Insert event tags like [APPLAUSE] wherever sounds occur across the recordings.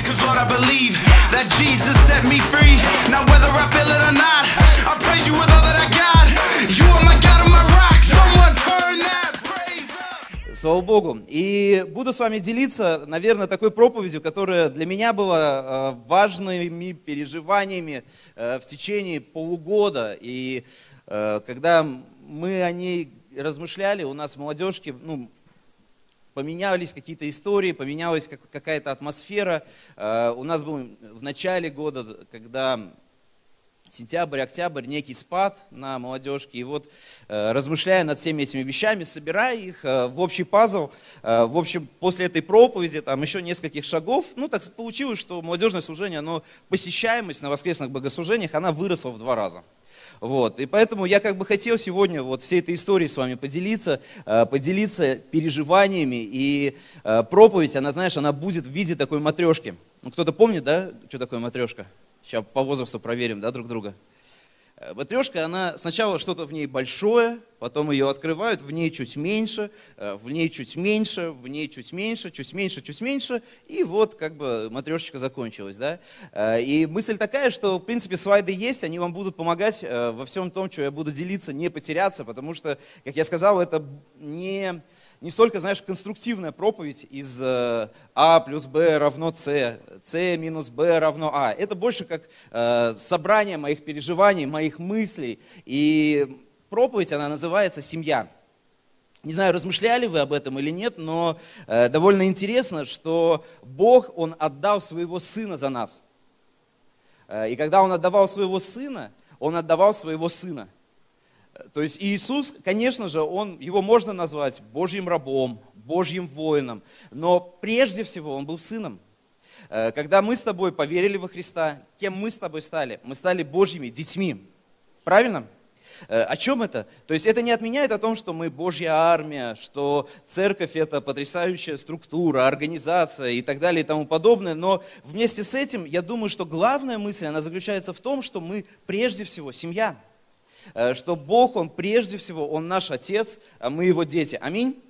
you cause Lord I believe that Jesus set me free. Now whether I feel it or not, I praise you with all that I got. You are my God and my rock. Someone turn that. Слава Богу. И буду с вами делиться, наверное, такой проповедью, которая для меня была э, важными переживаниями э, в течение полугода. И э, когда мы о ней размышляли, у нас молодежки, ну, поменялись какие-то истории, поменялась как- какая-то атмосфера. Э, У нас был в начале года, когда сентябрь, октябрь, некий спад на молодежке. И вот, э, размышляя над всеми этими вещами, собирая их э, в общий пазл, в общем, после этой проповеди, там еще нескольких шагов, ну, так получилось, что молодежное служение, оно, посещаемость на воскресных богослужениях, она выросла в два раза. Вот. И поэтому я как бы хотел сегодня вот всей этой историей с вами поделиться, э, поделиться переживаниями. И э, проповедь, она, знаешь, она будет в виде такой матрешки. Ну, кто-то помнит, да, что такое матрешка? Сейчас по возрасту проверим, да, друг друга. Э, Матрешка, она сначала что-то в ней большое, потом ее открывают, в ней чуть меньше, э, в ней чуть меньше, в ней чуть меньше, чуть меньше, чуть меньше, и вот как бы матрешечка закончилась, да. Э, И мысль такая, что в принципе слайды есть, они вам будут помогать во всем том, что я буду делиться, не потеряться, потому что, как я сказал, это не не столько, знаешь, конструктивная проповедь из э, А плюс Б равно С, С минус Б равно А. Это больше как э, собрание моих переживаний, моих мыслей. И проповедь, она называется «Семья». Не знаю, размышляли вы об этом или нет, но э, довольно интересно, что Бог, Он отдал своего Сына за нас. И когда Он отдавал своего Сына, Он отдавал своего Сына. То есть Иисус, конечно же, он, его можно назвать Божьим рабом, Божьим воином, но прежде всего он был сыном. Э, Когда мы с тобой поверили во Христа, кем мы с тобой стали? Мы стали Божьими детьми. Правильно? Э, О чем это? То есть это не отменяет о том, что мы Божья армия, что церковь это потрясающая структура, организация и так далее и тому подобное. Но вместе с этим я думаю, что главная мысль, она заключается в том, что мы прежде всего семья. Э, Что Бог, Он прежде всего, Он наш Отец, а мы Его дети. Аминь.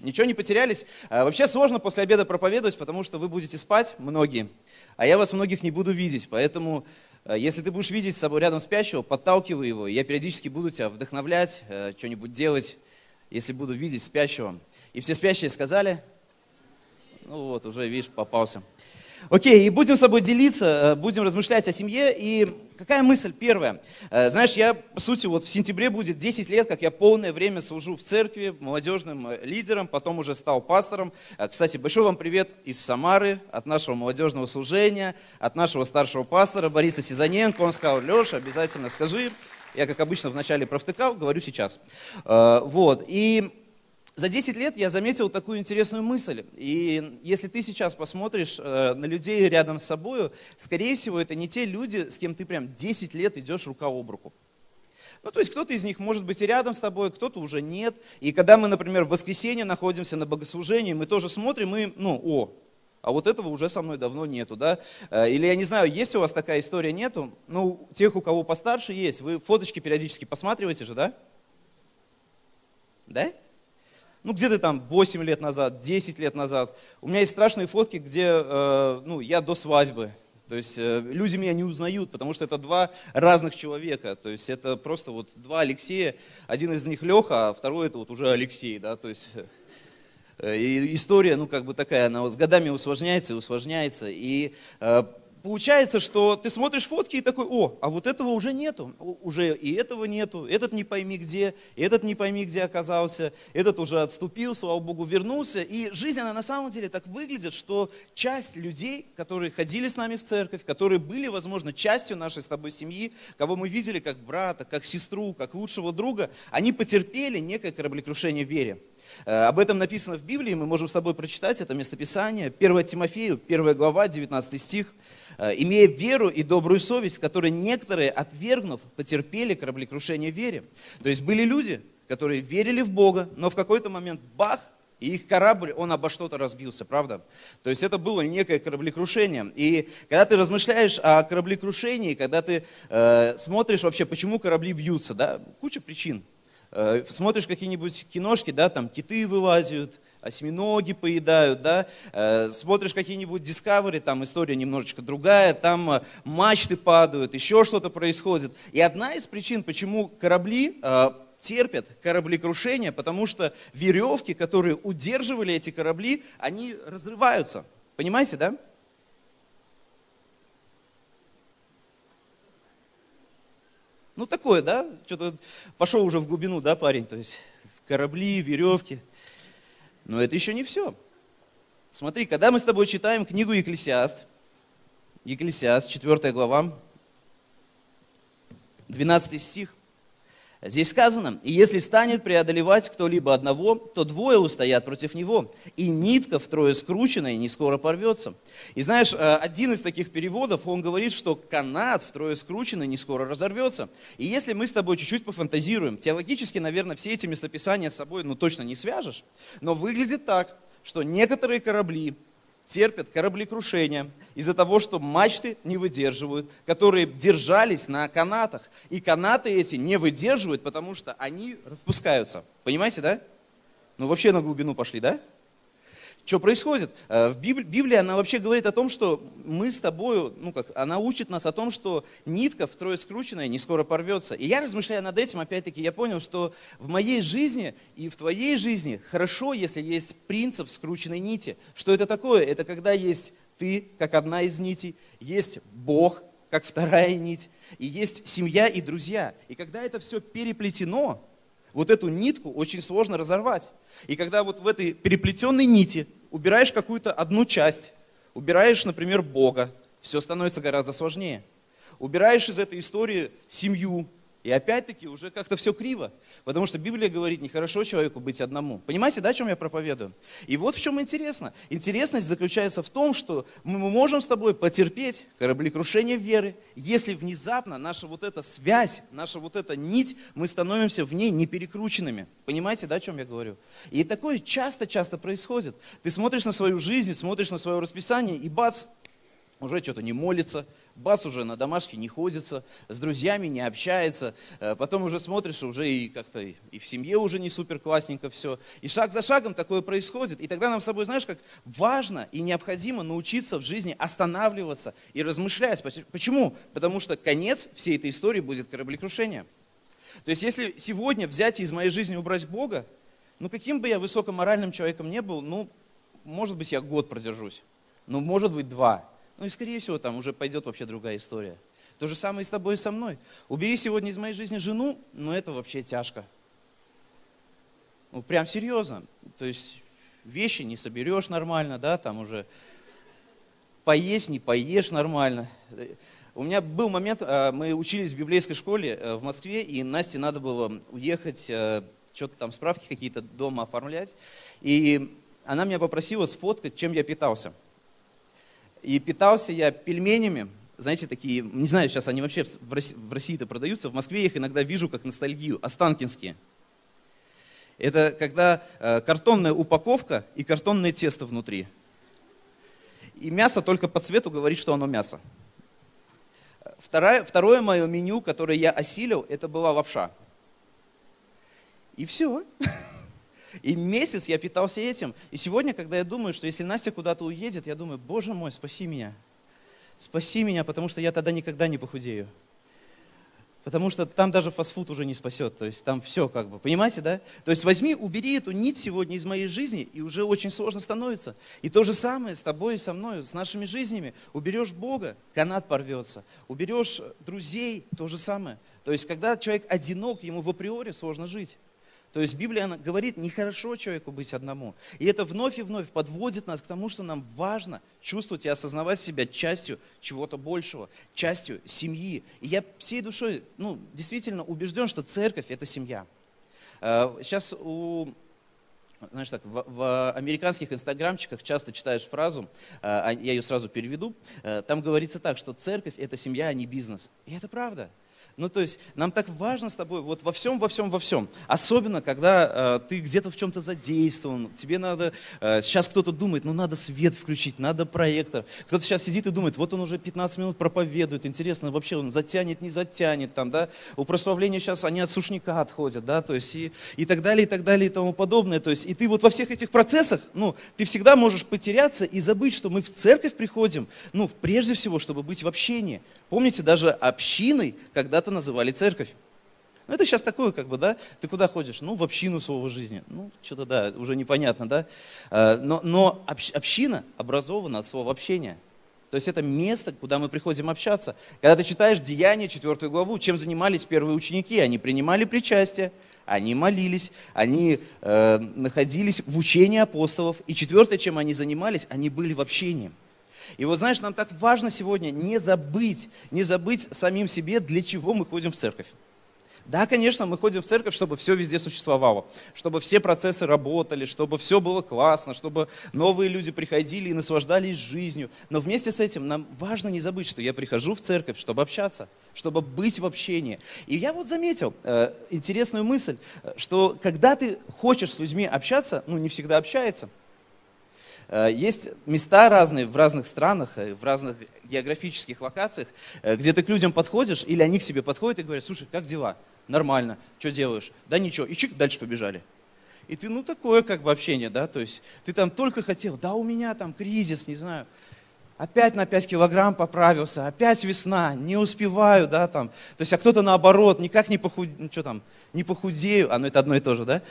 Ничего не потерялись? Э, Вообще сложно после обеда проповедовать, потому что вы будете спать, многие, а я вас многих не буду видеть. Поэтому, э, если ты будешь видеть с собой рядом спящего, подталкивай его. Я периодически буду тебя вдохновлять, что-нибудь делать, если буду видеть спящего. И все спящие сказали, ну вот, уже, видишь, попался. Окей, и будем с собой делиться, э, будем размышлять о семье. И какая мысль первая? Э, Знаешь, я, по сути, вот в сентябре будет 10 лет, как я полное время служу в церкви, молодежным э, лидером, потом уже стал пастором. Кстати, большой вам привет из Самары, от нашего молодежного служения, от нашего старшего пастора Бориса Сизаненко. Он сказал, Леша, обязательно скажи. Я, как обычно, вначале провтыкал, говорю сейчас. Вот, и за 10 лет я заметил такую интересную мысль. И если ты сейчас посмотришь э, на людей рядом с собой, скорее всего, это не те люди, с кем ты прям 10 лет идешь рука об руку. Ну, то есть кто-то из них может быть и рядом с тобой, кто-то уже нет. И когда мы, например, в воскресенье находимся на богослужении, мы тоже смотрим и, ну, о, а вот этого уже со мной давно нету, да? Э, Или, я не знаю, есть у вас такая история, нету? Ну, тех, у кого постарше есть, вы фоточки периодически посматриваете же, да? Да? Ну где-то там 8 лет назад, 10 лет назад. У меня есть страшные фотки, где э, ну, я до свадьбы. То есть э, люди меня не узнают, потому что это два разных человека. То есть это просто вот два Алексея. Один из них Леха, а второй это вот уже Алексей. Да? То есть, э, и история, ну как бы такая, она с годами усложняется и усложняется. И э, получается, что ты смотришь фотки и такой, о, а вот этого уже нету, уже и этого нету, этот не пойми где, этот не пойми где оказался, этот уже отступил, слава Богу, вернулся. И жизнь, она на самом деле так выглядит, что часть людей, которые ходили с нами в церковь, которые были, возможно, частью нашей с тобой семьи, кого мы видели как брата, как сестру, как лучшего друга, они потерпели некое кораблекрушение в вере. Э, Об этом написано в Библии, мы можем с тобой прочитать это местописание. 1 Тимофею, 1 глава, 19 стих. «Э, «Имея веру и добрую совесть, которые некоторые, отвергнув, потерпели кораблекрушение вере». То есть были люди, которые верили в Бога, но в какой-то момент бах, и их корабль, он обо что-то разбился, правда? То есть это было некое кораблекрушение. И когда ты размышляешь о кораблекрушении, когда ты э, смотришь вообще, почему корабли бьются, да, куча причин. Э, Смотришь какие-нибудь киношки, да, там киты вылазят, осьминоги поедают, да, Э, смотришь какие-нибудь Discovery, там история немножечко другая, там э, мачты падают, еще что-то происходит. И одна из причин, почему корабли терпят кораблекрушение, потому что веревки, которые удерживали эти корабли, они разрываются. Понимаете, да? Ну такое, да? Что-то пошел уже в глубину, да, парень? То есть корабли, веревки. Но это еще не все. Смотри, когда мы с тобой читаем книгу Екклесиаст, Екклесиаст, 4 глава, 12 стих, Здесь сказано, и если станет преодолевать кто-либо одного, то двое устоят против него, и нитка втрое скрученная не скоро порвется. И знаешь, э, один из таких переводов, он говорит, что канат втрое скрученный не скоро разорвется. И если мы с тобой чуть-чуть пофантазируем, теологически, наверное, все эти местописания с собой ну, точно не свяжешь, но выглядит так, что некоторые корабли, терпят кораблекрушения из-за того, что мачты не выдерживают, которые держались на канатах. И канаты эти не выдерживают, потому что они распускаются. Понимаете, да? Ну вообще на глубину пошли, да? Что происходит? Э, В Библи- Библии она вообще говорит о том, что мы с тобой, ну как, она учит нас о том, что нитка втрое скрученная не скоро порвется. И я размышляя над этим, опять-таки, я понял, что в моей жизни и в твоей жизни хорошо, если есть принцип скрученной нити. Что это такое? Это когда есть ты, как одна из нитей, есть Бог, как вторая нить, и есть семья и друзья. И когда это все переплетено, вот эту нитку очень сложно разорвать. И когда вот в этой переплетенной нити убираешь какую-то одну часть, убираешь, например, Бога, все становится гораздо сложнее. Убираешь из этой истории семью, и опять-таки уже как-то все криво. Потому что Библия говорит, нехорошо человеку быть одному. Понимаете, да, о чем я проповедую? И вот в чем интересно. Интересность заключается в том, что мы можем с тобой потерпеть кораблекрушение веры, если внезапно наша вот эта связь, наша вот эта нить, мы становимся в ней не перекрученными. Понимаете, да, о чем я говорю? И такое часто-часто происходит. Ты смотришь на свою жизнь, смотришь на свое расписание, и бац, уже что-то не молится, бац, уже на домашке не ходится, с друзьями не общается, э, потом уже смотришь, уже и как-то и в семье уже не супер классненько все. И шаг за шагом такое происходит. И тогда нам с тобой, знаешь, как важно и необходимо научиться в жизни останавливаться и размышлять. Поч- Почему? Потому что конец всей этой истории будет кораблекрушение. То есть если сегодня взять и из моей жизни убрать Бога, ну каким бы я высокоморальным человеком не был, ну, может быть, я год продержусь, ну, может быть, два. Ну и, скорее всего, там уже пойдет вообще другая история. То же самое и с тобой и со мной. Убери сегодня из моей жизни жену, ну это вообще тяжко. Ну, прям серьезно. То есть вещи не соберешь нормально, да, там уже поесть не поешь нормально. У меня был момент, э, мы учились в библейской школе э, в Москве, и Насте надо было уехать, э, что-то там справки какие-то дома оформлять. И она меня попросила сфоткать, чем я питался. И питался я пельменями, знаете, такие, не знаю, сейчас они вообще в Росси- в России-то продаются, в Москве их иногда вижу как ностальгию, останкинские. Это когда э, картонная упаковка и картонное тесто внутри. И мясо только по цвету говорит, что оно мясо. Второе, второе мое меню, которое я осилил, это была лапша. И все. И месяц я питался этим. И сегодня, когда я думаю, что если Настя куда-то уедет, я думаю, боже мой, спаси меня. Спаси меня, потому что я тогда никогда не похудею. Потому что там даже фастфуд уже не спасет. То есть там все как бы. Понимаете, да? То есть возьми, убери эту нить сегодня из моей жизни, и уже очень сложно становится. И то же самое с тобой и со мной, с нашими жизнями. Уберешь Бога, канат порвется. Уберешь друзей, то же самое. То есть когда человек одинок, ему в априори сложно жить. То есть Библия говорит, нехорошо человеку быть одному. И это вновь и вновь подводит нас к тому, что нам важно чувствовать и осознавать себя частью чего-то большего, частью семьи. И я всей душой, ну, действительно убежден, что церковь – это семья. Э, Сейчас у знаешь так, в, в американских инстаграмчиках часто читаешь фразу, э, а я ее сразу переведу, э, там говорится так, что церковь – это семья, а не бизнес. И это правда. Ну, то есть нам так важно с тобой вот во всем, во всем, во всем. Особенно, когда э, ты где-то в чем-то задействован. Тебе надо, э, сейчас кто-то думает, ну надо свет включить, надо проектор. Кто-то сейчас сидит и думает, вот он уже 15 минут проповедует, интересно, вообще он затянет, не затянет там, да. У прославления сейчас они от сушника отходят, да, то есть и, и так далее, и так далее, и тому подобное. То есть и ты вот во всех этих процессах, ну, ты всегда можешь потеряться и забыть, что мы в церковь приходим, ну, прежде всего, чтобы быть в общении. Помните, даже общиной когда-то называли церковь. Ну, это сейчас такое, как бы, да, ты куда ходишь? Ну, в общину своего жизни. Ну, что-то, да, уже непонятно, да. А, но, но община образована от слова общения. То есть это место, куда мы приходим общаться. Когда ты читаешь Деяния, 4 главу, чем занимались первые ученики? Они принимали причастие, они молились, они э, находились в учении апостолов. И четвертое, чем они занимались, они были в общении. И вот знаешь, нам так важно сегодня не забыть, не забыть самим себе, для чего мы ходим в церковь. Да, конечно, мы ходим в церковь, чтобы все везде существовало, чтобы все процессы работали, чтобы все было классно, чтобы новые люди приходили и наслаждались жизнью. Но вместе с этим нам важно не забыть, что я прихожу в церковь, чтобы общаться, чтобы быть в общении. И я вот заметил э, интересную мысль, э, что когда ты хочешь с людьми общаться, ну не всегда общается – есть места разные в разных странах, э, в разных географических локациях, э, где ты к людям подходишь, или они к себе подходят и говорят, слушай, как дела? Нормально, что делаешь? Да ничего, и чик, дальше побежали. И ты, ну, такое как бы общение, да, то есть ты там только хотел, да, у меня там кризис, не знаю, опять на 5 килограмм поправился, опять весна, не успеваю, да, там. То есть, а кто-то наоборот, никак не похудею, ну, что там, не похудею, а ну это одно и то же, да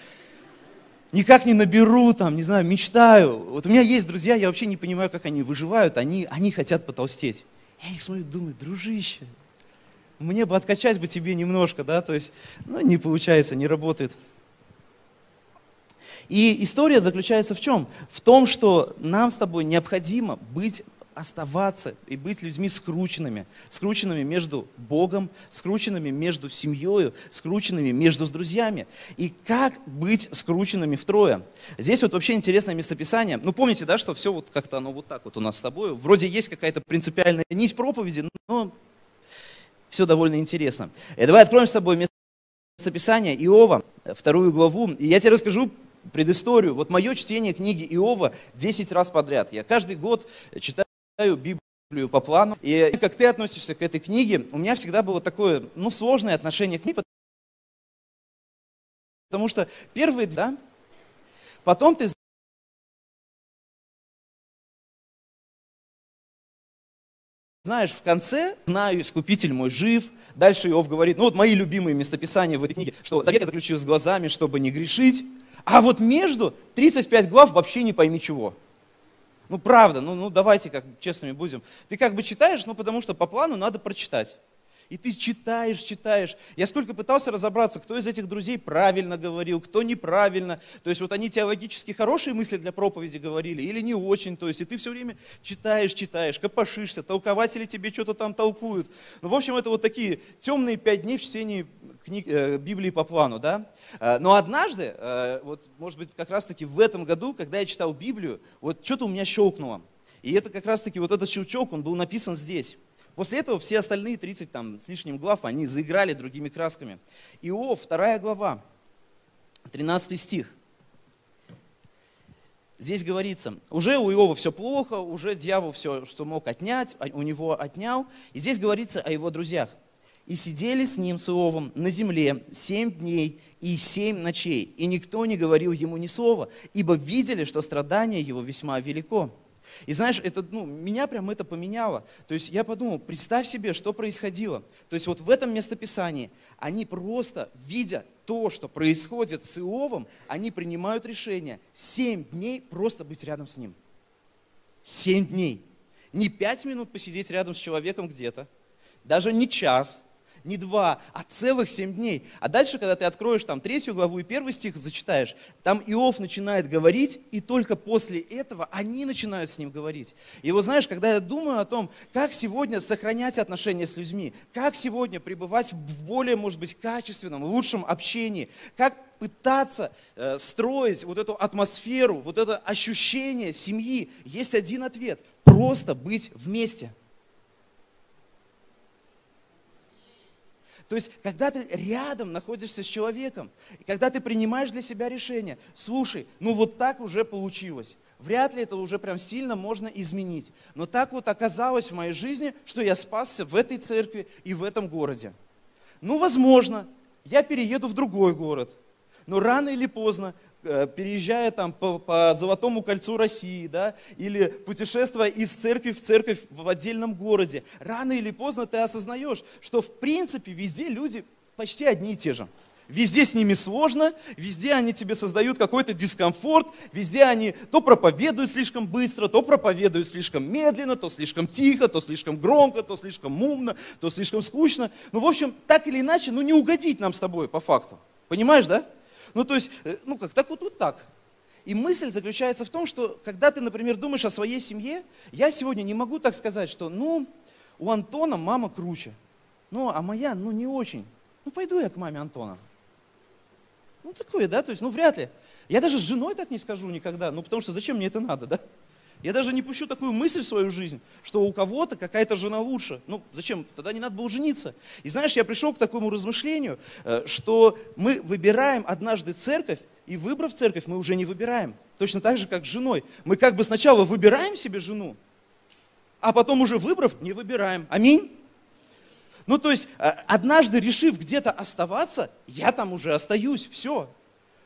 никак не наберу, там, не знаю, мечтаю. Вот у меня есть друзья, я вообще не понимаю, как они выживают, они, они хотят потолстеть. Я их смотрю, думаю, дружище, мне бы откачать бы тебе немножко, да, то есть, ну, не получается, не работает. И история заключается в чем? В том, что нам с тобой необходимо быть оставаться и быть людьми скрученными, скрученными между Богом, скрученными между семьей, скрученными между друзьями. И как быть скрученными втрое? Здесь вот вообще интересное местописание. Ну, помните, да, что все вот как-то оно вот так вот у нас с тобой. Вроде есть какая-то принципиальная нить проповеди, но все довольно интересно. И давай откроем с тобой местописание Иова, вторую главу. И я тебе расскажу предысторию. Вот мое чтение книги Иова 10 раз подряд. Я каждый год читаю читаю Библию по плану. И как ты относишься к этой книге, у меня всегда было такое, ну, сложное отношение к ней, потому что первые, да, потом ты Знаешь, в конце, знаю, искупитель мой жив. Дальше Иов говорит, ну вот мои любимые местописания в этой книге, что завет я заключил с глазами, чтобы не грешить. А вот между 35 глав вообще не пойми чего. Ну, правда, ну, ну давайте как честными будем. Ты как бы читаешь, ну, потому что по плану надо прочитать. И ты читаешь, читаешь. Я сколько пытался разобраться, кто из этих друзей правильно говорил, кто неправильно. То есть вот они теологически хорошие мысли для проповеди говорили или не очень. То есть и ты все время читаешь, читаешь, копошишься, толкователи тебе что-то там толкуют. Ну, в общем, это вот такие темные пять дней в чтении книг, э, Библии по плану, да. Э, но однажды, э, вот, может быть, как раз-таки в этом году, когда я читал Библию, вот что-то у меня щелкнуло. И это как раз-таки вот этот щелчок, он был написан здесь. После этого все остальные 30 там, с лишним глав, они заиграли другими красками. Иов, вторая глава, 13 стих. Здесь говорится, уже у Иова все плохо, уже дьявол все, что мог отнять, а, у него отнял. И здесь говорится о его друзьях и сидели с ним, с Иовом, на земле семь дней и семь ночей, и никто не говорил ему ни слова, ибо видели, что страдание его весьма велико. И знаешь, это, ну, меня прям это поменяло. То есть я подумал, представь себе, что происходило. То есть вот в этом местописании они просто, видя то, что происходит с Иовом, они принимают решение семь дней просто быть рядом с ним. Семь дней. Не пять минут посидеть рядом с человеком где-то, даже не час, не два, а целых семь дней. А дальше, когда ты откроешь там третью главу и первый стих зачитаешь, там Иов начинает говорить, и только после этого они начинают с ним говорить. И вот знаешь, когда я думаю о том, как сегодня сохранять отношения с людьми, как сегодня пребывать в более, может быть, качественном, лучшем общении, как пытаться э, строить вот эту атмосферу, вот это ощущение семьи, есть один ответ – просто быть вместе – То есть, когда ты рядом находишься с человеком, и когда ты принимаешь для себя решение, слушай, ну вот так уже получилось. Вряд ли это уже прям сильно можно изменить. Но так вот оказалось в моей жизни, что я спасся в этой церкви и в этом городе. Ну, возможно, я перееду в другой город. Но рано или поздно, э, переезжая там по, по Золотому кольцу России, да, или путешествуя из церкви в церковь в отдельном городе, рано или поздно ты осознаешь, что в принципе везде люди почти одни и те же. Везде с ними сложно, везде они тебе создают какой-то дискомфорт, везде они то проповедуют слишком быстро, то проповедуют слишком медленно, то слишком тихо, то слишком громко, то слишком умно, то слишком скучно. Ну, в общем, так или иначе, ну не угодить нам с тобой по факту. Понимаешь, да? Ну, то есть, э, ну как, так вот, вот так. И мысль заключается в том, что когда ты, например, думаешь о своей семье, я сегодня не могу так сказать, что, ну, у Антона мама круче, ну, а моя, ну, не очень. Ну, пойду я к маме Антона. Ну, такое, да, то есть, ну, вряд ли. Я даже с женой так не скажу никогда, ну, потому что зачем мне это надо, да? Я даже не пущу такую мысль в свою жизнь, что у кого-то какая-то жена лучше. Ну, зачем? Тогда не надо было жениться. И знаешь, я пришел к такому размышлению, э, что мы выбираем однажды церковь, и выбрав церковь, мы уже не выбираем. Точно так же, как с женой. Мы как бы сначала выбираем себе жену, а потом уже выбрав, не выбираем. Аминь. Ну, то есть, э, однажды решив где-то оставаться, я там уже остаюсь, все.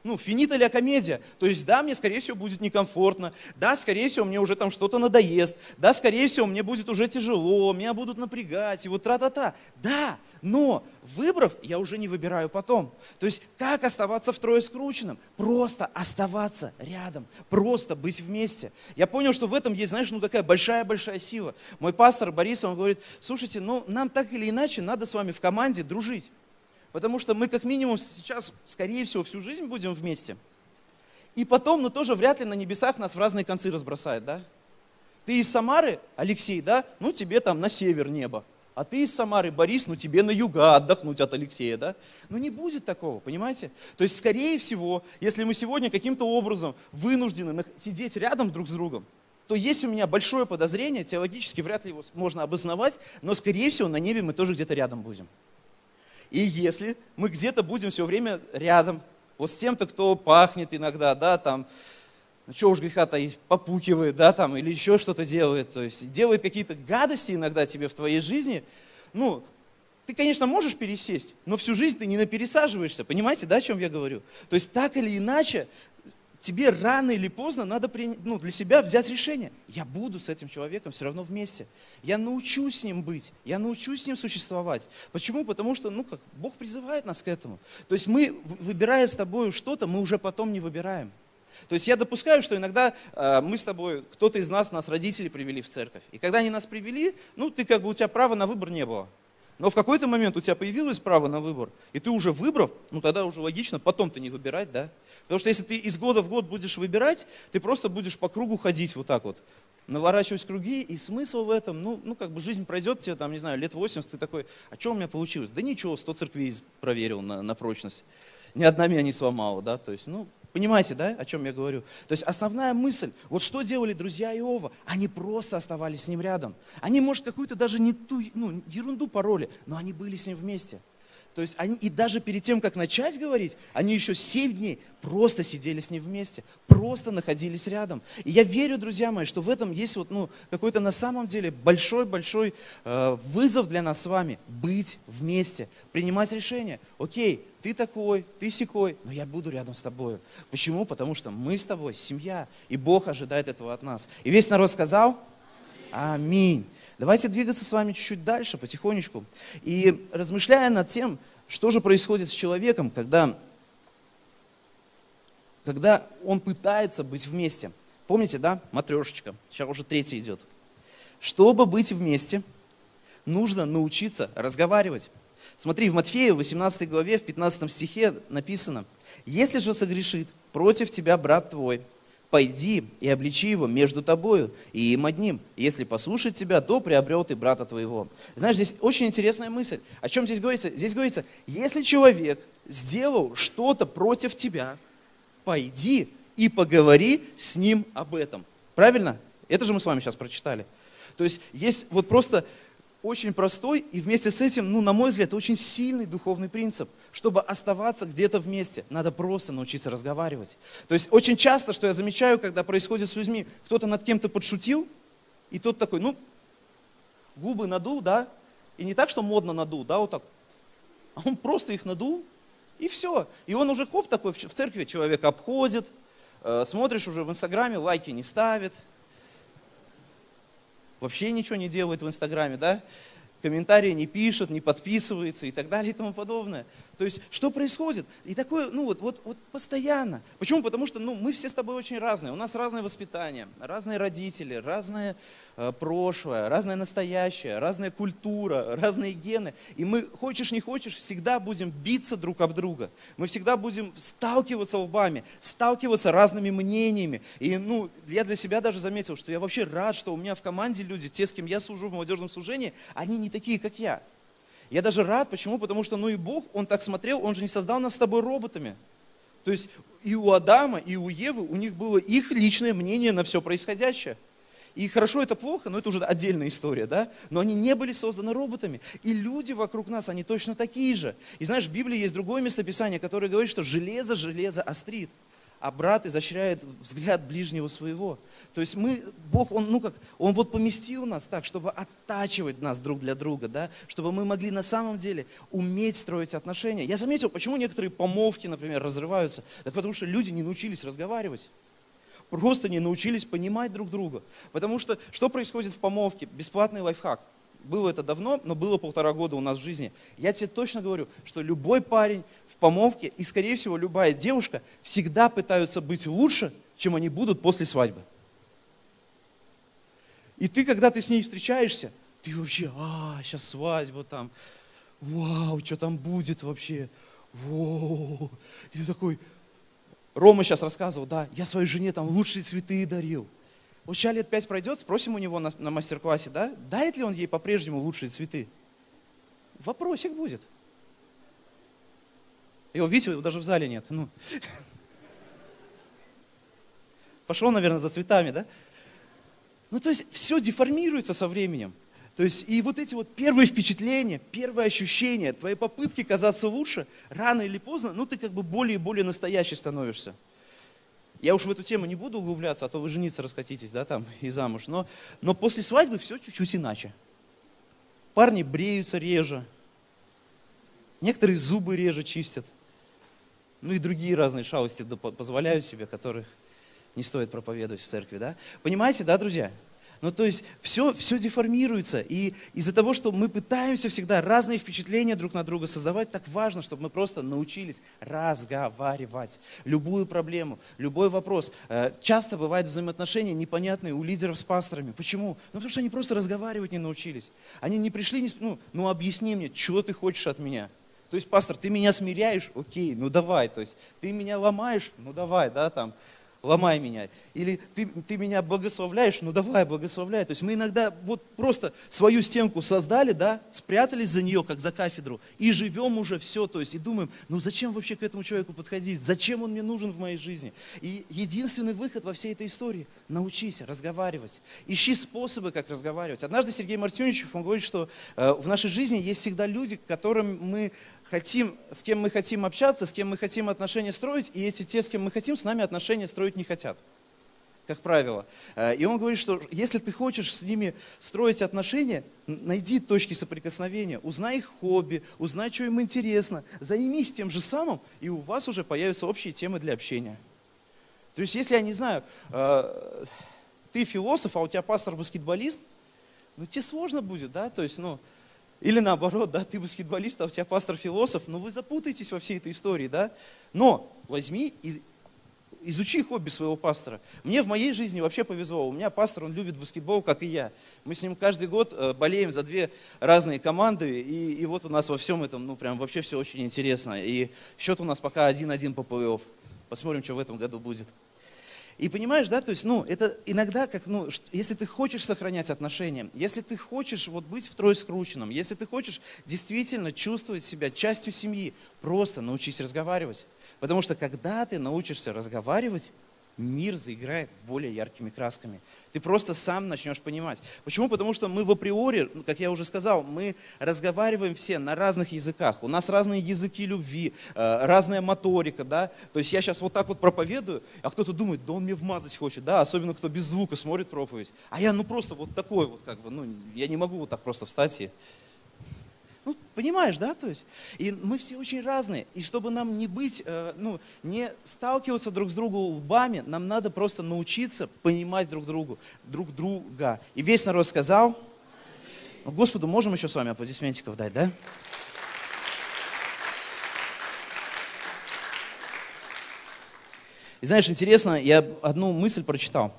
Ну, финита ля комедия. То есть, да, мне, скорее всего, будет некомфортно. Да, скорее всего, мне уже там что-то надоест. Да, скорее всего, мне будет уже тяжело, меня будут напрягать, и вот тра-та-та. Да, но выбрав, я уже не выбираю потом. То есть, как оставаться втрое скрученным? Просто оставаться рядом, просто быть вместе. Я понял, что в этом есть, знаешь, ну такая большая-большая сила. Мой пастор Борис, он говорит, слушайте, ну нам так или иначе надо с вами в команде дружить. Потому что мы как минимум сейчас, скорее всего, всю жизнь будем вместе. И потом, ну тоже вряд ли на небесах нас в разные концы разбросает, да? Ты из Самары, Алексей, да? Ну тебе там на север небо. А ты из Самары, Борис, ну тебе на юга отдохнуть от Алексея, да? Ну не будет такого, понимаете? То есть, скорее всего, если мы сегодня каким-то образом вынуждены сидеть рядом друг с другом, то есть у меня большое подозрение, теологически вряд ли его можно обосновать, но, скорее всего, на небе мы тоже где-то рядом будем. И если мы где-то будем все время рядом, вот с тем-то, кто пахнет иногда, да, там, ну что уж греха-то попукивает, да, там, или еще что-то делает, то есть делает какие-то гадости иногда тебе в твоей жизни, ну, ты, конечно, можешь пересесть, но всю жизнь ты не напересаживаешься, понимаете, да, о чем я говорю? То есть так или иначе, тебе рано или поздно надо ну, для себя взять решение. Я буду с этим человеком все равно вместе. Я научусь с ним быть, я научусь с ним существовать. Почему? Потому что, ну как, Бог призывает нас к этому. То есть мы, выбирая с тобой что-то, мы уже потом не выбираем. То есть я допускаю, что иногда э, мы с тобой, кто-то из нас, нас родители привели в церковь. И когда они нас привели, ну ты как бы, у тебя права на выбор не было. Но в какой-то момент у тебя появилось право на выбор, и ты уже выбрав, ну тогда уже логично потом-то не выбирать, да? Потому что если ты из года в год будешь выбирать, ты просто будешь по кругу ходить вот так вот, наворачивать круги, и смысл в этом, ну, ну как бы жизнь пройдет тебе, там, не знаю, лет 80, ты такой, а что у меня получилось? Да ничего, 100 церквей проверил на, на прочность. Ни одна меня не сломала, да, то есть, ну, Понимаете, да, о чем я говорю? То есть основная мысль, вот что делали друзья Иова? Они просто оставались с ним рядом. Они, может, какую-то даже не ту, ну, ерунду пароли, но они были с ним вместе. То есть они, и даже перед тем, как начать говорить, они еще семь дней просто сидели с ним вместе, просто находились рядом. И я верю, друзья мои, что в этом есть вот, ну, какой-то на самом деле большой-большой э, вызов для нас с вами. Быть вместе, принимать решения. Окей, ты такой, ты секой, но я буду рядом с тобой. Почему? Потому что мы с тобой семья, и Бог ожидает этого от нас. И весь народ сказал, Аминь. Давайте двигаться с вами чуть-чуть дальше, потихонечку. И размышляя над тем, что же происходит с человеком, когда, когда он пытается быть вместе. Помните, да, матрешечка, сейчас уже третий идет. Чтобы быть вместе, нужно научиться разговаривать. Смотри, в Матфея, в 18 главе, в 15 стихе написано, «Если же согрешит против тебя брат твой, пойди и обличи его между тобою и им одним. Если послушает тебя, то приобрел ты брата твоего. Знаешь, здесь очень интересная мысль. О чем здесь говорится? Здесь говорится, если человек сделал что-то против тебя, пойди и поговори с ним об этом. Правильно? Это же мы с вами сейчас прочитали. То есть есть вот просто очень простой и вместе с этим, ну, на мой взгляд, очень сильный духовный принцип. Чтобы оставаться где-то вместе, надо просто научиться разговаривать. То есть очень часто, что я замечаю, когда происходит с людьми, кто-то над кем-то подшутил, и тот такой, ну, губы надул, да, и не так, что модно надул, да, вот так, а он просто их надул, и все. И он уже хоп такой в церкви человека обходит, э, смотришь уже в Инстаграме, лайки не ставит, вообще ничего не делает в Инстаграме, да, комментарии не пишет, не подписывается и так далее и тому подобное. То есть, что происходит? И такое, ну вот, вот, вот постоянно. Почему? Потому что ну, мы все с тобой очень разные. У нас разное воспитание, разные родители, разное э, прошлое, разное настоящее, разная культура, разные гены. И мы, хочешь не хочешь, всегда будем биться друг об друга. Мы всегда будем сталкиваться лбами, сталкиваться разными мнениями. И ну, я для себя даже заметил, что я вообще рад, что у меня в команде люди, те, с кем я служу в молодежном служении, они не такие, как я. Я даже рад, почему? Потому что, ну и Бог, Он так смотрел, Он же не создал нас с тобой роботами. То есть и у Адама, и у Евы, у них было их личное мнение на все происходящее. И хорошо это плохо, но это уже отдельная история, да? Но они не были созданы роботами. И люди вокруг нас, они точно такие же. И знаешь, в Библии есть другое местописание, которое говорит, что железо железо острит а брат изощряет взгляд ближнего своего. То есть мы, Бог, Он, ну как, Он вот поместил нас так, чтобы оттачивать нас друг для друга, да, чтобы мы могли на самом деле уметь строить отношения. Я заметил, почему некоторые помолвки, например, разрываются. Так потому что люди не научились разговаривать. Просто не научились понимать друг друга. Потому что что происходит в помолвке? Бесплатный лайфхак – было это давно, но было полтора года у нас в жизни. Я тебе точно говорю, что любой парень в помолвке и, скорее всего, любая девушка всегда пытаются быть лучше, чем они будут после свадьбы. И ты, когда ты с ней встречаешься, ты вообще, а, сейчас свадьба там, вау, что там будет вообще, вау. И ты такой, Рома сейчас рассказывал, да, я своей жене там лучшие цветы дарил. Вот сейчас лет пять пройдет, спросим у него на, на мастер-классе, да, дарит ли он ей по-прежнему лучшие цветы? Вопросик будет. Его, видите, его даже в зале нет. Ну. [LAUGHS] Пошел, наверное, за цветами, да? Ну, то есть все деформируется со временем. То есть и вот эти вот первые впечатления, первые ощущения, твои попытки казаться лучше, рано или поздно, ну, ты как бы более и более настоящий становишься. Я уж в эту тему не буду углубляться, а то вы жениться расхотитесь, да, там, и замуж. Но, но после свадьбы все чуть-чуть иначе. Парни бреются реже. Некоторые зубы реже чистят. Ну и другие разные шалости позволяют себе, которых не стоит проповедовать в церкви, да. Понимаете, да, друзья? Ну, то есть все, все деформируется. И из-за того, что мы пытаемся всегда разные впечатления друг на друга создавать, так важно, чтобы мы просто научились разговаривать. Любую проблему, любой вопрос. Э, часто бывают взаимоотношения непонятные у лидеров с пасторами. Почему? Ну, потому что они просто разговаривать не научились. Они не пришли, не, ну, ну, объясни мне, что ты хочешь от меня. То есть, пастор, ты меня смиряешь? Окей, ну давай. То есть, ты меня ломаешь? Ну давай, да, там ломай меня. Или ты, ты меня благословляешь, ну давай, благословляй. То есть мы иногда вот просто свою стенку создали, да, спрятались за нее, как за кафедру, и живем уже все, то есть и думаем, ну зачем вообще к этому человеку подходить, зачем он мне нужен в моей жизни. И единственный выход во всей этой истории – научись разговаривать. Ищи способы, как разговаривать. Однажды Сергей Мартюничев, он говорит, что э, в нашей жизни есть всегда люди, к которым мы хотим, с кем мы хотим общаться, с кем мы хотим отношения строить, и эти те, с кем мы хотим, с нами отношения строить не хотят, как правило. Э, и он говорит, что если ты хочешь с ними строить отношения, найди точки соприкосновения, узнай их хобби, узнай, что им интересно, займись тем же самым, и у вас уже появятся общие темы для общения. То есть, если я не знаю, э, ты философ, а у тебя пастор-баскетболист, ну тебе сложно будет, да, то есть, ну, или наоборот, да, ты баскетболист, а у тебя пастор-философ, но вы запутаетесь во всей этой истории, да. Но возьми и изучи хобби своего пастора. Мне в моей жизни вообще повезло. У меня пастор, он любит баскетбол, как и я. Мы с ним каждый год э, болеем за две разные команды, и, и вот у нас во всем этом, ну, прям вообще все очень интересно. И счет у нас пока 1-1 по плей-офф. Посмотрим, что в этом году будет. И понимаешь, да, то есть, ну, это иногда, как, ну, если ты хочешь сохранять отношения, если ты хочешь вот быть втрое скрученным, если ты хочешь действительно чувствовать себя частью семьи, просто научись разговаривать. Потому что когда ты научишься разговаривать, мир заиграет более яркими красками. Ты просто сам начнешь понимать. Почему? Потому что мы в априори, ну, как я уже сказал, мы разговариваем все на разных языках. У нас разные языки любви, э, разная моторика, да. То есть я сейчас вот так вот проповедую, а кто-то думает, да он мне вмазать хочет, да, особенно кто без звука смотрит проповедь. А я ну просто вот такой вот как бы, ну я не могу вот так просто встать и ну, понимаешь, да, то есть? И мы все очень разные. И чтобы нам не быть, э, ну, не сталкиваться друг с другом лбами, нам надо просто научиться понимать друг другу, друг друга. И весь народ сказал, ну, Господу можем еще с вами аплодисментиков дать, да? И знаешь, интересно, я одну мысль прочитал.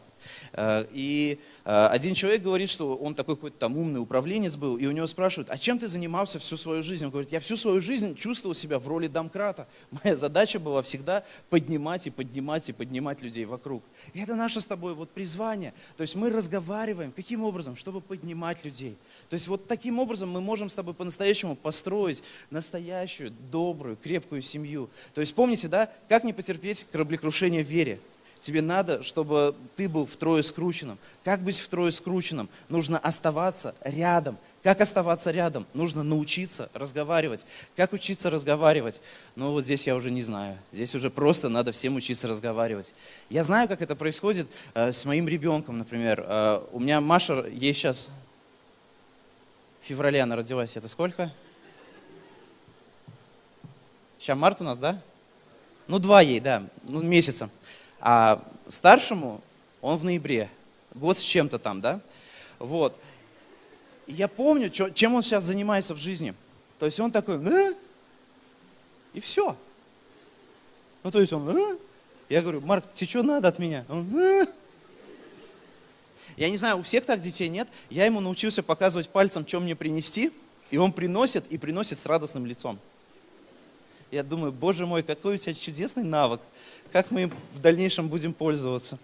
Э, и э, один человек говорит, что он такой какой-то там умный управленец был, и у него спрашивают, а чем ты занимался всю свою жизнь? Он говорит, я всю свою жизнь чувствовал себя в роли домкрата. [LAUGHS] Моя задача была всегда поднимать и поднимать и поднимать людей вокруг. И это наше с тобой вот призвание. То есть мы разговариваем. Каким образом? Чтобы поднимать людей. То есть вот таким образом мы можем с тобой по-настоящему построить настоящую, добрую, крепкую семью. То есть помните, да, как не потерпеть кораблекрушение в вере? Тебе надо, чтобы ты был втрое скрученным. Как быть втрое скрученным? Нужно оставаться рядом. Как оставаться рядом? Нужно научиться разговаривать. Как учиться разговаривать? Ну вот здесь я уже не знаю. Здесь уже просто надо всем учиться разговаривать. Я знаю, как это происходит э, с моим ребенком, например. Э, у меня Маша, ей сейчас в феврале она родилась. Это сколько? Сейчас март у нас, да? Ну, два ей, да, ну, месяца. А старшему он в ноябре, год с чем-то там, да? Вот. Я помню, чем он сейчас занимается в жизни. То есть он такой, э? и все. Ну, то есть он, э? я говорю, Марк, тебе что надо от меня? Он, э? Я не знаю, у всех так детей нет. Я ему научился показывать пальцем, что мне принести, и он приносит, и приносит с радостным лицом. Я думаю, боже мой, какой у тебя чудесный навык. Как мы им в дальнейшем будем пользоваться.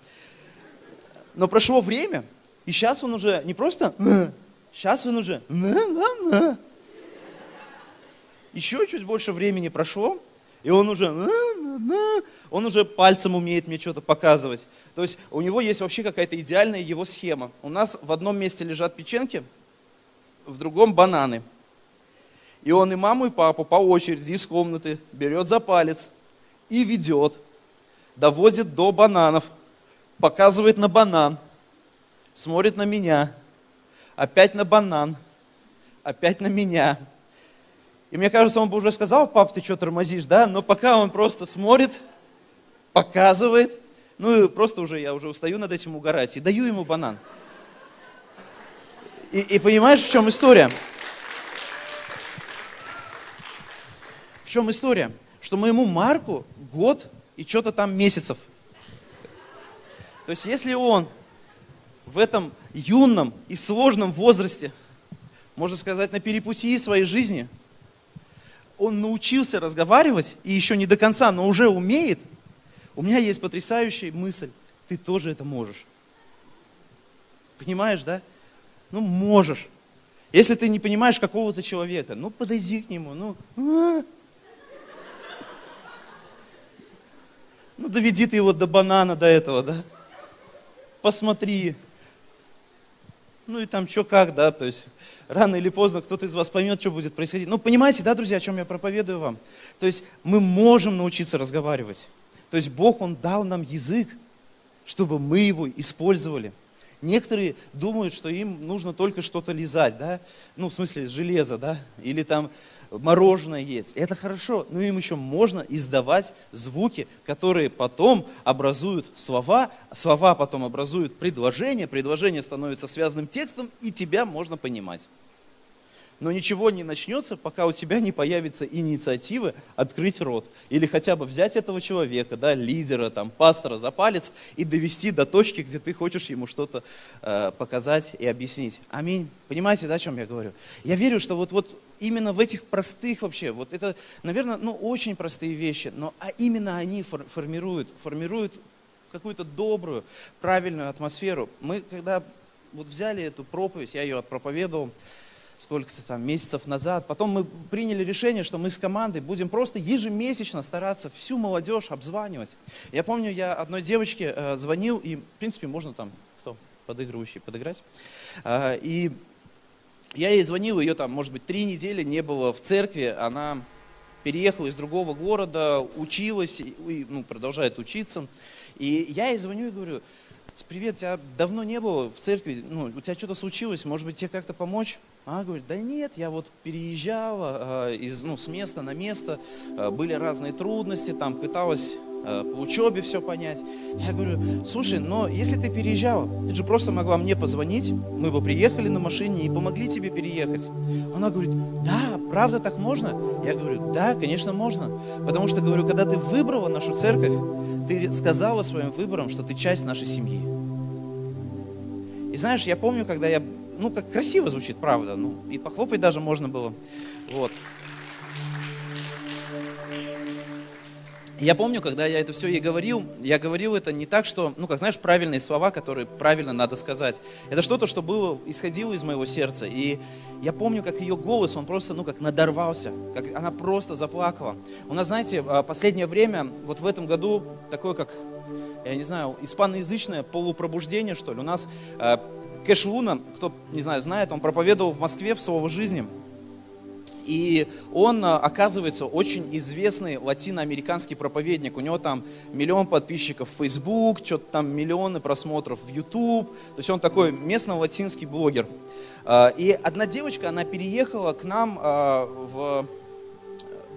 Но прошло время, и сейчас он уже не просто сейчас он уже еще чуть больше времени прошло, и он уже он уже пальцем умеет мне что-то показывать. То есть у него есть вообще какая-то идеальная его схема. У нас в одном месте лежат печеньки, в другом бананы – и он и маму, и папу по очереди из комнаты берет за палец и ведет, доводит до бананов, показывает на банан, смотрит на меня, опять на банан, опять на меня. И мне кажется, он бы уже сказал, пап, ты что тормозишь, да? Но пока он просто смотрит, показывает, ну и просто уже, я уже устаю над этим угорать, и даю ему банан. И, и понимаешь, в чем история? В чем история? Что моему Марку год и что-то там месяцев. То есть если он в этом юном и сложном возрасте, можно сказать, на перепутье своей жизни, он научился разговаривать, и еще не до конца, но уже умеет, у меня есть потрясающая мысль, ты тоже это можешь. Понимаешь, да? Ну, можешь. Если ты не понимаешь какого-то человека, ну, подойди к нему, ну, а, Ну, доведи ты его до банана, до этого, да? Посмотри. Ну и там что как, да, то есть рано или поздно кто-то из вас поймет, что будет происходить. Ну, понимаете, да, друзья, о чем я проповедую вам? То есть мы можем научиться разговаривать. То есть Бог, Он дал нам язык, чтобы мы его использовали. Некоторые думают, что им нужно только что-то лизать, да, ну, в смысле, железо, да, или там мороженое есть. Это хорошо, но им еще можно издавать звуки, которые потом образуют слова, слова потом образуют предложение, предложение становится связанным текстом, и тебя можно понимать. Но ничего не начнется, пока у тебя не появится инициатива открыть рот. Или хотя бы взять этого человека, да, лидера, там, пастора за палец и довести до точки, где ты хочешь ему что-то э, показать и объяснить. Аминь. Понимаете, да, о чем я говорю? Я верю, что вот, вот именно в этих простых вообще, вот это, наверное, ну, очень простые вещи, но а именно они формируют, формируют какую-то добрую, правильную атмосферу. Мы, когда вот взяли эту проповедь, я ее отпроповедовал, сколько-то там месяцев назад. Потом мы приняли решение, что мы с командой будем просто ежемесячно стараться всю молодежь обзванивать. Я помню, я одной девочке э, звонил, и, в принципе, можно там, кто подыгрывающий, подыграть. Э, и я ей звонил, ее там, может быть, три недели не было в церкви, она переехала из другого города, училась, и, ну, продолжает учиться. И я ей звоню и говорю, привет, тебя давно не было в церкви, ну, у тебя что-то случилось, может быть, тебе как-то помочь? Она говорит, да нет, я вот переезжала э, из, ну, с места на место, э, были разные трудности, там пыталась э, по учебе все понять. Я говорю, слушай, но если ты переезжала, ты же просто могла мне позвонить, мы бы приехали на машине и помогли тебе переехать. Она говорит, да, правда так можно? Я говорю, да, конечно можно. Потому что, говорю, когда ты выбрала нашу церковь, ты сказала своим выбором, что ты часть нашей семьи. И знаешь, я помню, когда я ну, как красиво звучит, правда. Ну, и похлопать даже можно было. Вот. Я помню, когда я это все ей говорил, я говорил это не так, что, ну, как знаешь, правильные слова, которые правильно надо сказать. Это что-то, что было, исходило из моего сердца. И я помню, как ее голос, он просто, ну, как надорвался, как она просто заплакала. У нас, знаете, а, последнее время, вот в этом году, такое как, я не знаю, испаноязычное полупробуждение, что ли. У нас а, Кэш Луна, кто, не знаю, знает, он проповедовал в Москве в Слово жизни. И он, а, оказывается, очень известный латиноамериканский проповедник. У него там миллион подписчиков в Facebook, что-то там миллионы просмотров в YouTube. То есть он такой местно-латинский блогер. А, и одна девочка, она переехала к нам а, в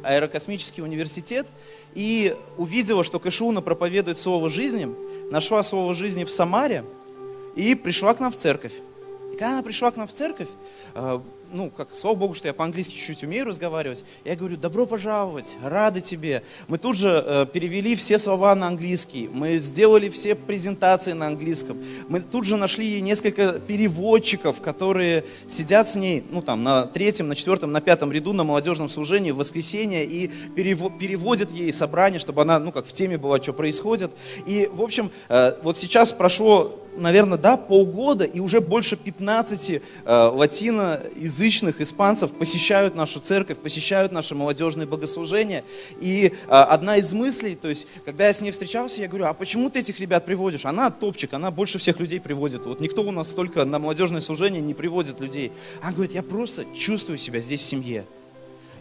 аэрокосмический университет и увидела, что Кэшуна проповедует Слово жизни, нашла Слово жизни в Самаре – и пришла к нам в церковь. И когда она пришла к нам в церковь, э, ну, как, слава Богу, что я по-английски чуть-чуть умею разговаривать, я говорю, добро пожаловать, рады тебе. Мы тут же э, перевели все слова на английский, мы сделали все презентации на английском, мы тут же нашли несколько переводчиков, которые сидят с ней, ну, там, на третьем, на четвертом, на пятом ряду на молодежном служении в воскресенье и переводят ей собрание, чтобы она, ну, как в теме была, что происходит. И, в общем, э, вот сейчас прошло наверное, да, полгода, и уже больше 15 э, латиноязычных испанцев посещают нашу церковь, посещают наши молодежные богослужения. И э, одна из мыслей, то есть, когда я с ней встречался, я говорю, а почему ты этих ребят приводишь? Она топчик, она больше всех людей приводит. Вот никто у нас столько на молодежное служение не приводит людей. Она говорит, я просто чувствую себя здесь в семье.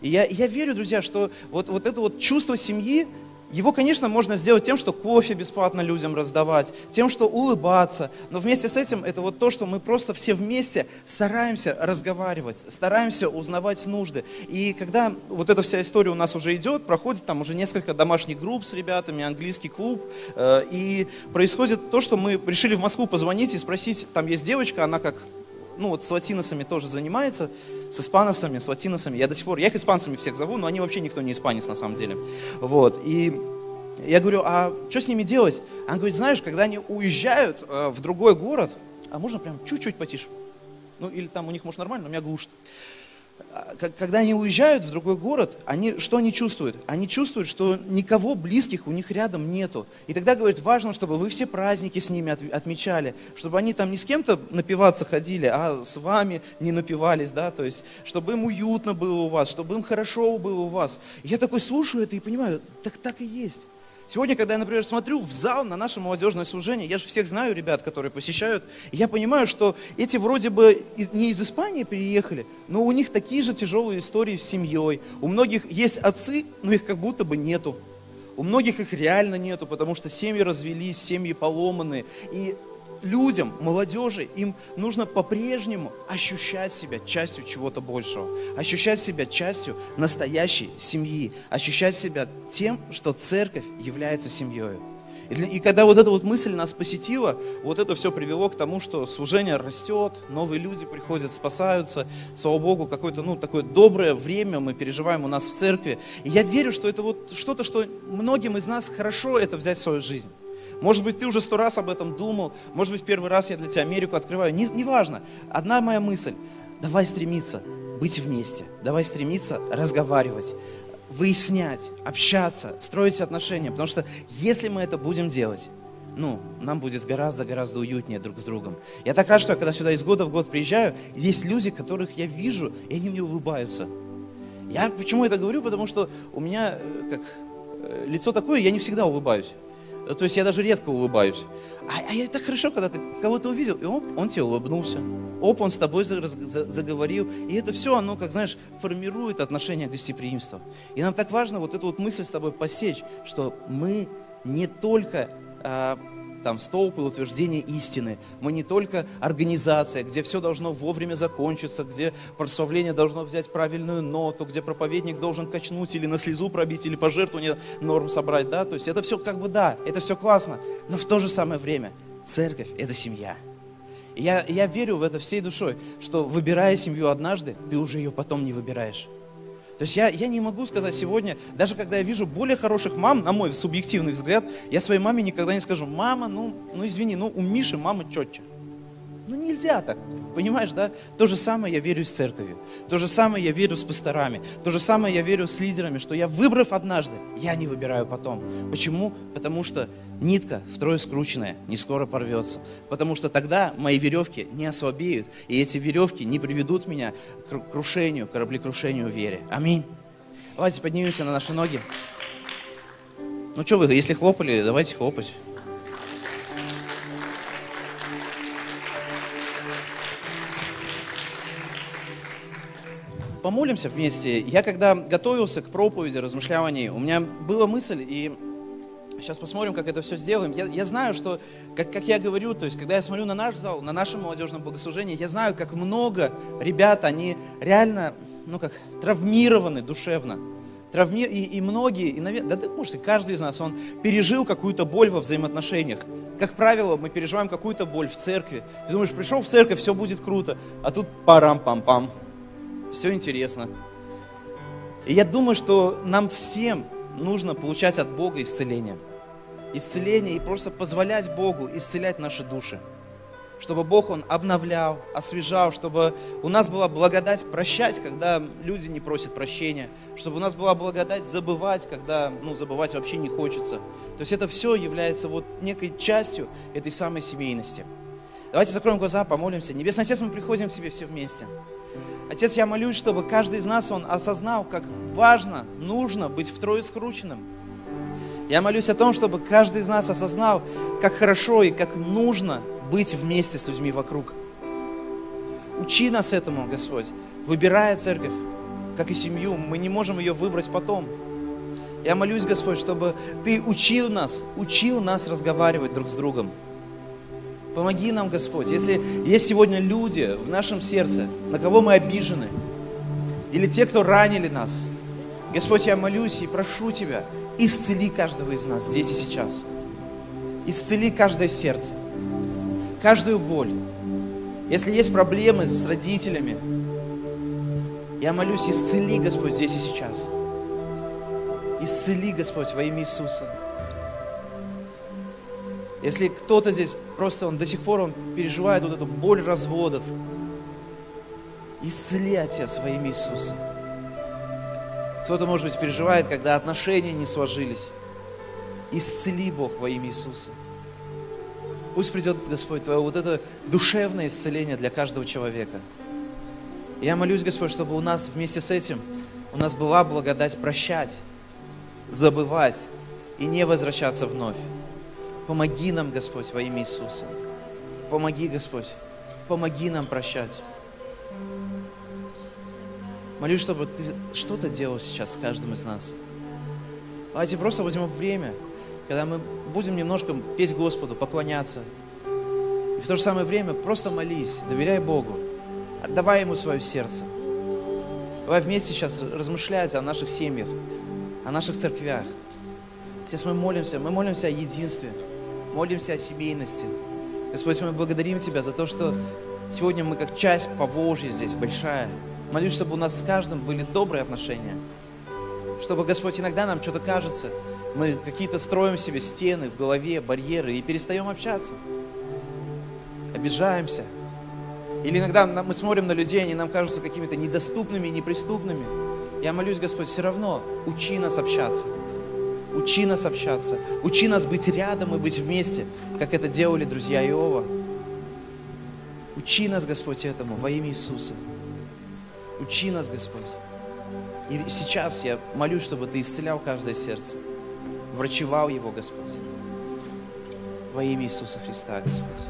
И я, я верю, друзья, что вот, вот это вот чувство семьи, его, конечно, можно сделать тем, что кофе бесплатно людям раздавать, тем, что улыбаться. Но вместе с этим это вот то, что мы просто все вместе стараемся разговаривать, стараемся узнавать нужды. И когда вот эта вся история у нас уже идет, проходит там уже несколько домашних групп с ребятами, английский клуб, э, и происходит то, что мы решили в Москву позвонить и спросить, там есть девочка, она как ну вот с латиносами тоже занимается, с испаносами, с латиносами. Я до сих пор, я их испанцами всех зову, но они вообще никто не испанец на самом деле. Вот, и я говорю, а что с ними делать? Она говорит, знаешь, когда они уезжают э, в другой город, а можно прям чуть-чуть потише? Ну, или там у них, может, нормально, но меня глушит. А, когда они уезжают в другой город, они, что они чувствуют? Они чувствуют, что никого близких у них рядом нету. И тогда, говорят, важно, чтобы вы все праздники с ними отмечали, чтобы они там не с кем-то напиваться ходили, а с вами не напивались, да, то есть, чтобы им уютно было у вас, чтобы им хорошо было у вас. И я такой слушаю это и понимаю, так так и есть. Сегодня, когда я, например, смотрю в зал на наше молодежное служение, я же всех знаю ребят, которые посещают, я понимаю, что эти вроде бы не из Испании приехали, но у них такие же тяжелые истории с семьей. У многих есть отцы, но их как будто бы нету. У многих их реально нету, потому что семьи развелись, семьи поломаны. И людям, молодежи, им нужно по-прежнему ощущать себя частью чего-то большего, ощущать себя частью настоящей семьи, ощущать себя тем, что церковь является семьей. И, для, и когда вот эта вот мысль нас посетила, вот это все привело к тому, что служение растет, новые люди приходят, спасаются. Слава Богу, какое-то, ну, такое доброе время мы переживаем у нас в церкви. И я верю, что это вот что-то, что многим из нас хорошо это взять в свою жизнь. Может быть, ты уже сто раз об этом думал, может быть, первый раз я для тебя Америку открываю, не, неважно. Одна моя мысль, давай стремиться быть вместе, давай стремиться разговаривать, выяснять, общаться, строить отношения, потому что если мы это будем делать, ну, нам будет гораздо-гораздо уютнее друг с другом. Я так рад, что я когда сюда из года в год приезжаю, есть люди, которых я вижу, и они мне улыбаются. Я почему это говорю? Потому что у меня э, как э, лицо такое, я не всегда улыбаюсь. То есть я даже редко улыбаюсь. А, а это хорошо, когда ты кого-то увидел, и оп, он тебе улыбнулся. Оп, он с тобой за- за- заговорил. И это все, оно, как знаешь, формирует отношение гостеприимства. И нам так важно вот эту вот мысль с тобой посечь, что мы не только а, там столб и утверждение истины. Мы не только организация, где все должно вовремя закончиться, где прославление должно взять правильную ноту, где проповедник должен качнуть или на слезу пробить, или пожертвование норм собрать, да, то есть это все как бы да, это все классно, но в то же самое время церковь – это семья. И я, я верю в это всей душой, что выбирая семью однажды, ты уже ее потом не выбираешь. То есть я, я не могу сказать сегодня, даже когда я вижу более хороших мам, на мой субъективный взгляд, я своей маме никогда не скажу, мама, ну, ну извини, ну у Миши мама четче. Ну нельзя так, понимаешь, да? То же самое я верю с церковью, то же самое я верю с пасторами, то же самое я верю с лидерами, что я выбрав однажды, я не выбираю потом. Почему? Потому что нитка втрое скрученная не скоро порвется. Потому что тогда мои веревки не ослабеют, и эти веревки не приведут меня к кру- крушению, кораблекрушению в вере. Аминь. Давайте поднимемся на наши ноги. Ну что вы, если хлопали, давайте хлопать. Помолимся вместе. Я когда готовился к проповеди, размышлял у меня была мысль, и сейчас посмотрим, как это все сделаем. Я, я знаю, что, как, как я говорю, то есть, когда я смотрю на наш зал, на наше молодежное богослужение, я знаю, как много ребят, они реально, ну как, травмированы душевно. Травми... И, и многие, и, навер- да, может, и каждый из нас, он пережил какую-то боль во взаимоотношениях. Как правило, мы переживаем какую-то боль в церкви. Ты думаешь, пришел в церковь, все будет круто, а тут парам-пам-пам. Все интересно. И я думаю, что нам всем нужно получать от Бога исцеление. Исцеление и просто позволять Богу исцелять наши души. Чтобы Бог, Он обновлял, освежал, чтобы у нас была благодать прощать, когда люди не просят прощения, чтобы у нас была благодать забывать, когда, ну, забывать вообще не хочется. То есть это все является вот некой частью этой самой семейности. Давайте закроем глаза, помолимся. Небесный Отец, мы приходим к Тебе все вместе. Отец, я молюсь, чтобы каждый из нас, он осознал, как важно, нужно быть втрое скрученным. Я молюсь о том, чтобы каждый из нас осознал, как хорошо и как нужно быть вместе с людьми вокруг. Учи нас этому, Господь. Выбирая церковь, как и семью, мы не можем ее выбрать потом. Я молюсь, Господь, чтобы Ты учил нас, учил нас разговаривать друг с другом. Помоги нам, Господь, если есть сегодня люди в нашем сердце, на кого мы обижены, или те, кто ранили нас, Господь, я молюсь и прошу Тебя, исцели каждого из нас здесь и сейчас. Исцели каждое сердце, каждую боль. Если есть проблемы с родителями, я молюсь, исцели, Господь, здесь и сейчас. Исцели, Господь, во имя Иисуса. Если кто-то здесь просто, он до сих пор он переживает вот эту боль разводов, исцели, Отец, во имя Иисуса. Кто-то, может быть, переживает, когда отношения не сложились. Исцели, Бог, во имя Иисуса. Пусть придет, Господь, Твое вот это душевное исцеление для каждого человека. Я молюсь, Господь, чтобы у нас вместе с этим, у нас была благодать прощать, забывать и не возвращаться вновь. Помоги нам, Господь, во имя Иисуса. Помоги, Господь. Помоги нам прощать. Молюсь, чтобы Ты что-то делал сейчас с каждым из нас. Давайте просто возьмем время, когда мы будем немножко петь Господу, поклоняться. И в то же самое время просто молись, доверяй Богу, отдавай Ему свое сердце. Давай вместе сейчас размышлять о наших семьях, о наших церквях. Сейчас мы молимся, мы молимся о единстве, молимся о семейности. Господь, мы благодарим Тебя за то, что сегодня мы как часть Поволжья здесь, большая. Молюсь, чтобы у нас с каждым были добрые отношения. Чтобы, Господь, иногда нам что-то кажется, мы какие-то строим себе стены в голове, барьеры и перестаем общаться. Обижаемся. Или иногда мы смотрим на людей, они нам кажутся какими-то недоступными, неприступными. Я молюсь, Господь, все равно учи нас общаться. Учи нас общаться. Учи нас быть рядом и быть вместе, как это делали друзья Иова. Учи нас, Господь, этому во имя Иисуса. Учи нас, Господь. И сейчас я молюсь, чтобы Ты исцелял каждое сердце, врачевал его, Господь. Во имя Иисуса Христа, Господь.